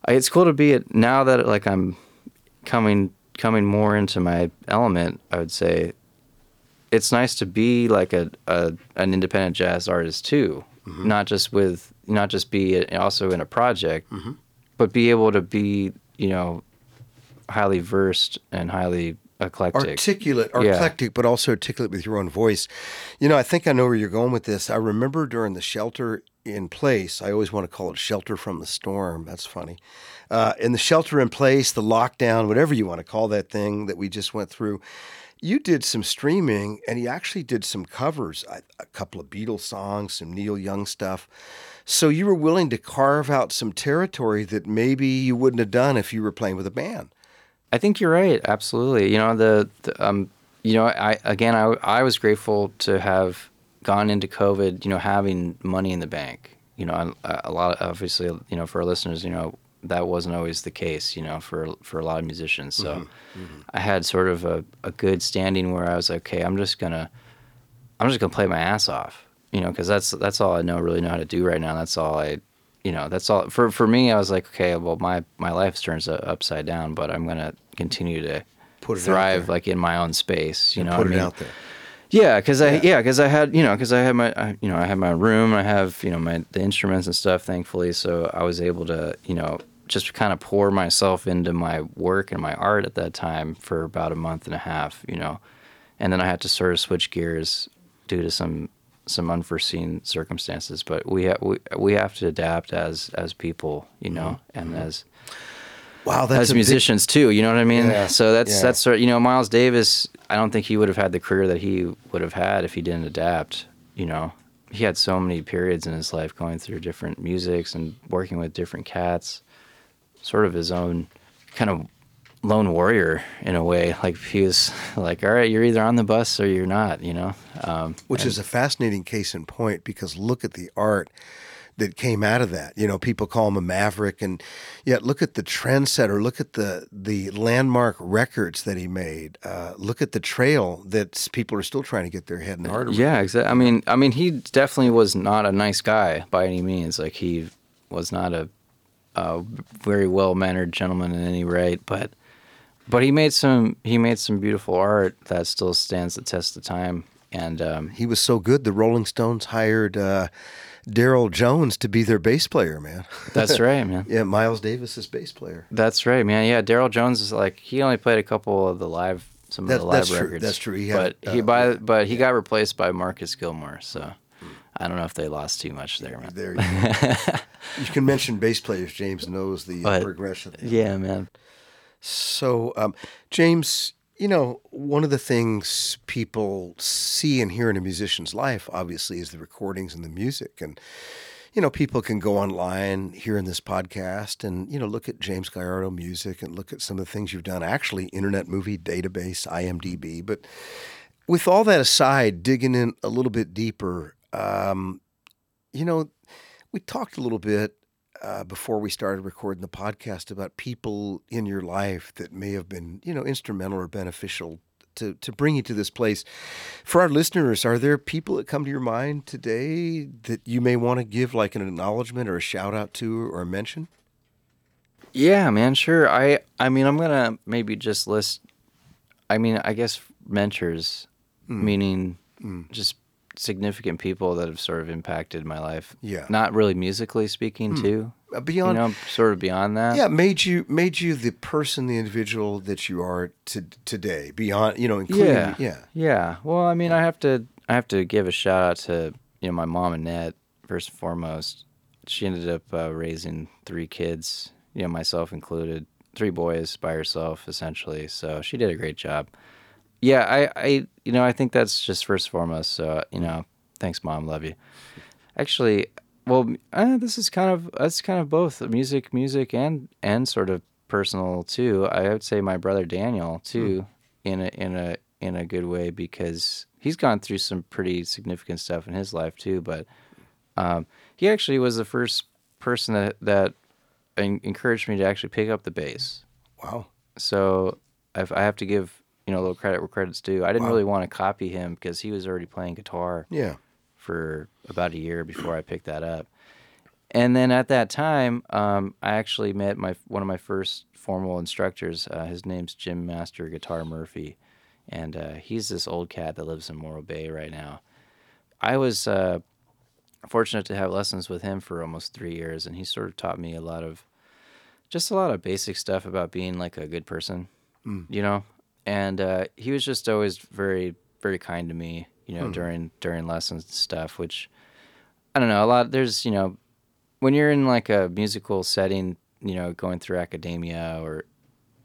It's cool to be it now that like I'm coming coming more into my element. I would say it's nice to be like a, a an independent jazz artist too, Mm-hmm. not just with not just be also in a project, Mm-hmm. but be able to be you know highly versed and highly eclectic. articulate, Yeah. eclectic, but also articulate with your own voice. You know, I think I know where you're going with this. I remember during the shelter in place, I always want to call it shelter from the storm. That's funny. Uh, in the shelter in place, the lockdown, whatever you want to call that thing that we just went through, you did some streaming and you actually did some covers, a, a couple of Beatles songs, some Neil Young stuff. So you were willing to carve out some territory that maybe you wouldn't have done if you were playing with a band. I think you're right. Absolutely. You know the, the um, you know I again I I was grateful to have gone into COVID. You know having money in the bank. You know a, uh, a lot of, obviously you know for our listeners you know that wasn't always the case. You know for for a lot of musicians. So mm-hmm, mm-hmm. I had sort of a, a good standing where I was like, okay, I'm just gonna I'm just gonna play my ass off. You know because that's that's all I know really know how to do right now. That's all I you know that's all for for me i was like okay well my my life turns upside down but i'm gonna continue to Put it thrive like in my own space you know Put it I mean? out there. yeah because i Yeah. yeah because i had you know because i had my I, you know i had my room i have you know my the instruments and stuff thankfully so i was able to you know just kind of pour myself into my work and my art at that time for about a month and a half you know and then i had to sort of switch gears due to some some unforeseen circumstances but we have we, we have to adapt as as people you know and as Wow, Mm-hmm. as a big- musicians too. You know what I mean? Yeah, So that's yeah. that's sort of, you know Miles Davis. I don't think he would have had the career that he would have had if he didn't adapt. You know, he had so many periods in his life going through different musics and working with different cats. Sort of his own kind of lone warrior in a way. Like he was like, all right, you're either on the bus or you're not. You know. Um, which is a fascinating case in point because look at the art that came out of that. You know, people call him a maverick, and yet look at the trendsetter. Look at the the landmark records that he made. Uh, look at the trail that people are still trying to get their head and heart around. Yeah, exactly. I mean, I mean, he definitely was not a nice guy by any means. Like he was not a, a very well mannered gentleman in any right, but but he made some he made some beautiful art that still stands the test of time. And um, He was so good. The Rolling Stones hired uh, Darryl Jones to be their bass player. Man, that's right, man. yeah, Miles Davis's bass player. That's right, man. Yeah, Darryl Jones is like he only played a couple of the live some of the live that's true. records. That's true. He had, but he uh, by but he got replaced by Marcus Gilmore. So I don't know if they lost too much there, man. There you go. you can mention bass players. James knows the But- progression. Yeah, man. So, um, James, you know, one of the things people see and hear in a musician's life, obviously, is the recordings and the music. And, you know, people can go online here in this podcast and, you know, look at James Gallardo music and look at some of the things you've done. Actually, Internet Movie Database, IMDb. But with all that aside, digging in a little bit deeper, um, you know, we talked a little bit uh, before we started recording the podcast about people in your life that may have been, you know, instrumental or beneficial to, to bring you to this place. For our listeners, are there people that come to your mind today that you may want to give like an acknowledgement or a shout out to or a mention? Yeah, man, sure. I I mean, I'm gonna maybe just list. I mean, I guess mentors, Hmm. meaning just significant people that have sort of impacted my life. Yeah. Not really musically speaking, too. Uh, beyond, you know, sort of beyond that. yeah, made you made you the person, the individual that you are to, today. Beyond, you know, including, yeah, yeah, yeah. Well, I mean, I have to, I have to give a shout out to you know my mom Annette first and foremost. She ended up uh, raising three kids, you know, myself included, three boys by herself essentially. So she did a great job. Yeah, I, I, you know, I think that's just first and foremost. So you know, thanks, mom, love you. Actually, well, uh, this is kind of that's kind of both music, music, and and sort of personal too. I would say my brother Daniel too, in a in a in a good way because he's gone through some pretty significant stuff in his life too. But um, he actually was the first person that that encouraged me to actually pick up the bass. wow, So I've, I have to give you know a little credit where credit's due. I didn't really want to copy him because he was already playing guitar yeah, for about a year before I picked that up. And then at that time, um, I actually met my one of my first formal instructors. Uh, his name's Jim Master Guitar Murphy, and uh, he's this old cat that lives in Morro Bay right now. I was uh, fortunate to have lessons with him for almost three years, and he sort of taught me a lot of just a lot of basic stuff about being like a good person, you know. And uh, he was just always very, very kind to me, you know, during during lessons and stuff. Which I don't know. A lot there's you know when you're in like a musical setting, you know, going through academia or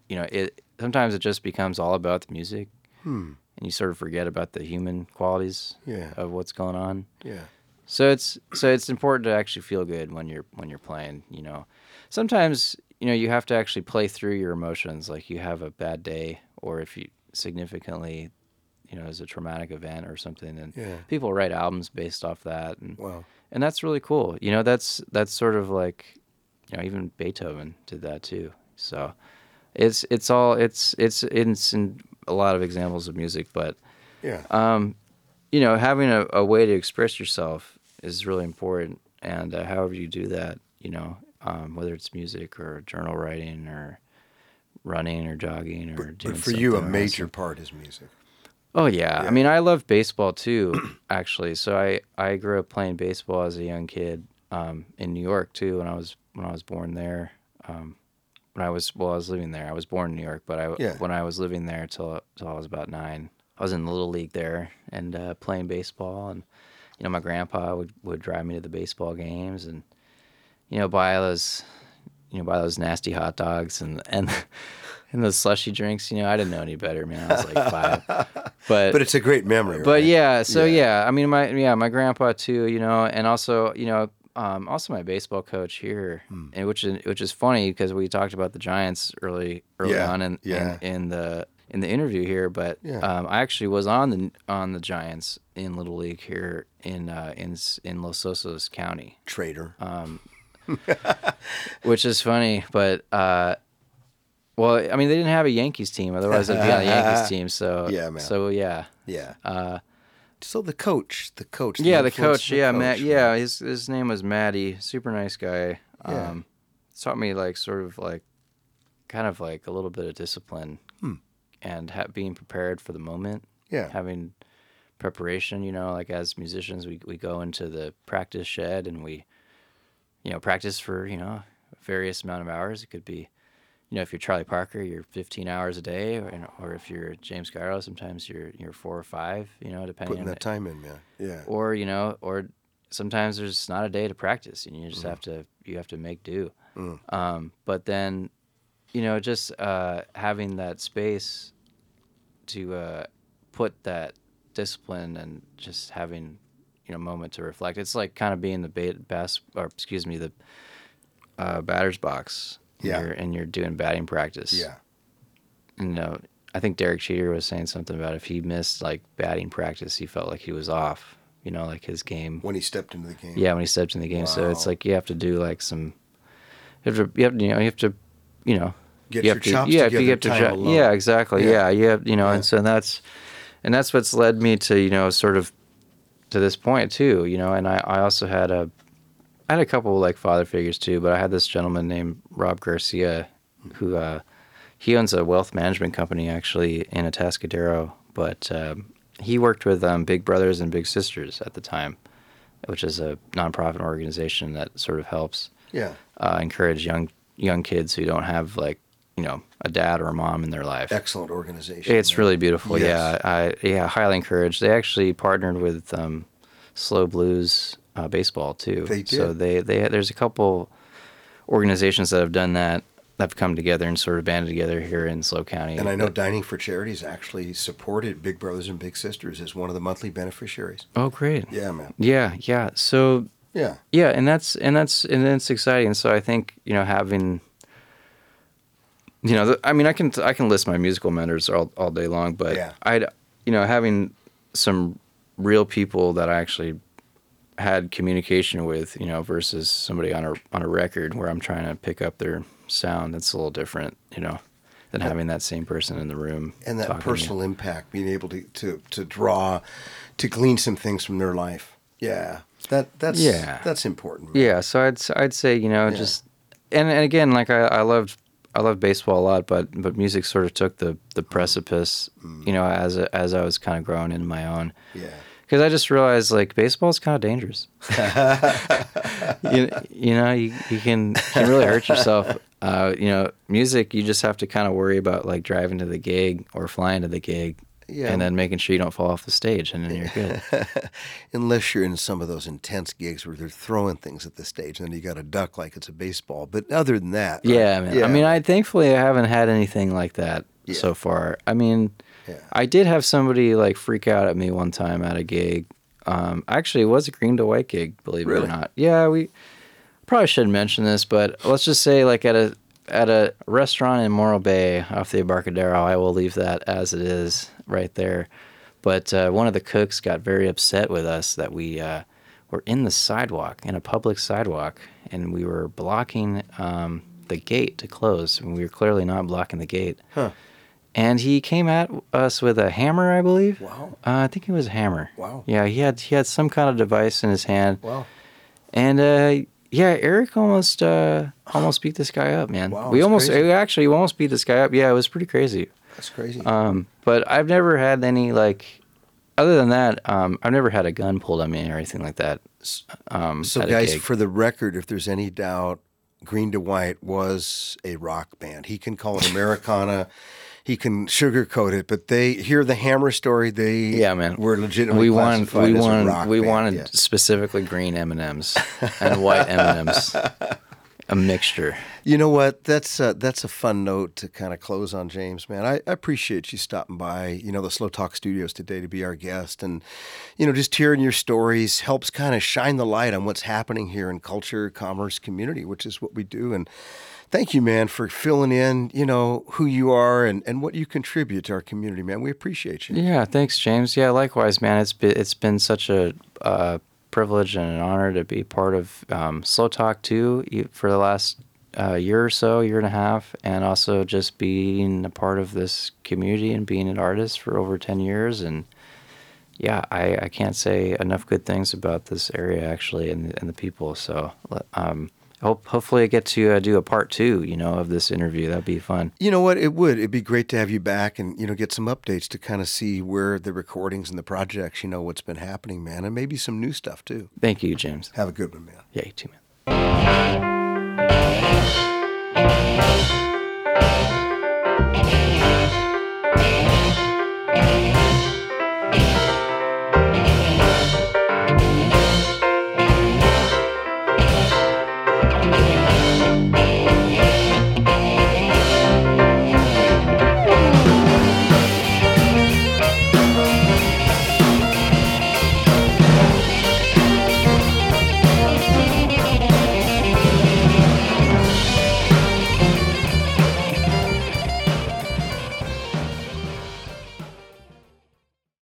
you know it sometimes it just becomes all about the music, and you sort of forget about the human qualities Yeah. of what's going on. yeah, So it's so it's important to actually feel good when you're when you're playing. You know, sometimes you know you have to actually play through your emotions. Like you have a bad day, or if you significantly, you know, as a traumatic event or something, and Yeah. people write albums based off that, and wow, and that's really cool. You know, that's that's sort of like, you know, even Beethoven did that too. So it's it's all it's it's it's in a lot of examples of music, but yeah, um, you know, having a, a way to express yourself is really important. And uh, however you do that, you know, um, whether it's music or journal writing or running or jogging or doing but for you, a major awesome. part is music. Oh yeah. Yeah. I mean, I love baseball too, actually. So I I grew up playing baseball as a young kid um, in New York too. When I was when I was born there, um, when I was well, I was living there. I was born in New York, but I Yeah. when I was living there till till I was about nine, I was in the little league there and uh, playing baseball. And you know, my grandpa would would drive me to the baseball games and you know buy those you know buy those nasty hot dogs and and. And those slushy drinks, you know, I didn't know any better, man. I was like five, but But it's a great memory. but right? yeah, so Yeah. yeah. I mean, my yeah, my grandpa too, you know, and also you know, um, also my baseball coach here, Hmm. and which is which is funny because we talked about the Giants early early Yeah, on in, yeah. in in the in the interview here, but um, I actually was on the on the Giants in Little League here in uh, in in Los Osos County, traitor. Uh, which is funny, but. Uh, well, I mean, they didn't have a Yankees team. Otherwise, they'd be on the Yankees team. So, Yeah, man. So yeah, yeah. uh, so the coach, the coach. yeah, the coach. the yeah, coach, Matt. man. Yeah, his his name was Matty. Super nice guy. Yeah. Um, taught me like sort of like, kind of like a little bit of discipline, Hmm. and ha- being prepared for the moment. Yeah. Having preparation. You know, like as musicians, we we go into the practice shed and we, you know, practice for you know various amount of hours. It could be. You know, if you're Charlie Parker, you're 15 hours a day, or, or if you're James Gallardo, sometimes you're you're four or five. You know, depending Putting on that time in, man. Yeah. or you know or sometimes there's not a day to practice and you Mm. just have to you have to make do um, but then you know just uh, having that space to uh, put that discipline and just having you know moment to reflect it's like kind of being the bait bass or excuse me the uh, batter's box Yeah. you're, and you're doing batting practice Yeah. you know, I think Derek Jeter was saying something about if he missed like batting practice, he felt like he was off. You know, like his game. When he stepped into the game. Yeah, when he stepped in the game. So it's like you have to do like some You have to, you have, you know, you have to, you know, Get you your to, chops yeah, together, you have to, time ju- alone. yeah, exactly, Yeah. yeah, you have, you know, Yeah. and so that's, and that's what's led me to, you know, sort of to this point too, you know, and I, I also had a, I had a couple like father figures too, but I had this gentleman named Rob Garcia, who, uh, he owns a wealth management company actually in Atascadero, but um, he worked with um, Big Brothers and Big Sisters at the time, which is a nonprofit organization that sort of helps Yeah. uh, encourage young young kids who don't have like you know a dad or a mom in their life. Excellent organization. It's really beautiful. Yes. Yeah, I yeah highly encouraged. They actually partnered with um, SLO Blues uh, baseball too. They So they they there's a couple organizations that have done that. That have come together and sort of banded together here in SLO County. And I know Dining for Charities actually supported Big Brothers and Big Sisters as one of the monthly beneficiaries. Oh, great. Yeah, man. Yeah, yeah. So Yeah. yeah, and that's and that's and that's exciting. So I think you know having, you know, I mean, I can I can list my musical mentors all all day long, but Yeah. I'd you know having some real people that I actually had communication with, you know, versus somebody on a on a record where I'm trying to pick up their sound. That's a little different, you know, than having that same person in the room And that talking to you. personal impact, being able to, to, to draw, to glean some things from their life. Yeah. That that's Yeah. that's important. man. Yeah, so I'd I'd say you know Yeah. just and, and again like I I loved I love baseball a lot, but but music sort of took the the precipice, you know, as a, as I was kind of growing into my own. Yeah. Because I just realized like baseball is kind of dangerous. you, you know you, you can you can really hurt yourself. Uh, you know, music you just have to kind of worry about like driving to the gig or flying to the gig, Yeah. and then making sure you don't fall off the stage, and then you're good. Unless you're in some of those intense gigs where they're throwing things at the stage, and then you got to duck like it's a baseball. But other than that, right? Yeah. I mean, I thankfully I haven't had anything like that Yeah. so far. I mean, Yeah. I did have somebody like freak out at me one time at a gig. Um, actually, it was a green to white gig, believe it or not. Yeah, we probably shouldn't mention this, but let's just say like at a at a restaurant in Morro Bay off the Embarcadero. I will leave that as it is right there. But uh, one of the cooks got very upset with us that we uh, were in the sidewalk, in a public sidewalk, and we were blocking um, the gate to close. And we were clearly not blocking the gate. Huh. And he came at us with a hammer, I believe. Wow. Uh, I think it was a hammer. Wow. Yeah, he had he had some kind of device in his hand. Wow. And uh, yeah, Eric almost uh, almost beat this guy up, man. Wow, we almost crazy. we almost beat this guy up. Yeah, it was pretty crazy. That's crazy. Um, but I've never had any like, other than that, um, I've never had a gun pulled on me or anything like that. Um, so, guys, for the record, if there's any doubt, Green to White was a rock band. He can call it Americana. He can sugarcoat it, but they hear the Hammer story. They yeah, man, were legitimately we wanted we a wanted we band, wanted specifically green M and M's and white M and M's, a mixture. You know what? That's uh, that's a fun note to kind of close on, James. Man, I, I appreciate you stopping by. You know the SLO Talk Studios today to be our guest, and you know just hearing your stories helps kind of shine the light on what's happening here in culture, commerce, community, which is what we do. And thank you, man, for filling in. You know who you are and, and what you contribute to our community, man. We appreciate you. Yeah, thanks, James. Yeah, likewise, man. It's been it's been such a uh, privilege and an honor to be part of um, SLO Talk too for the last uh, year or so, year and a half, and also just being a part of this community and being an artist for over ten years. And yeah, I, I can't say enough good things about this area actually and and the people. So um, hope hopefully I get to uh, do a part two, you know, of this interview. That'd be fun. You know what? It would. It'd be great to have you back and you know get some updates to kind of see where the recordings and the projects. You know what's been happening, man, and maybe some new stuff too. Thank you, James. Have a good one, man. Yeah, you too, man.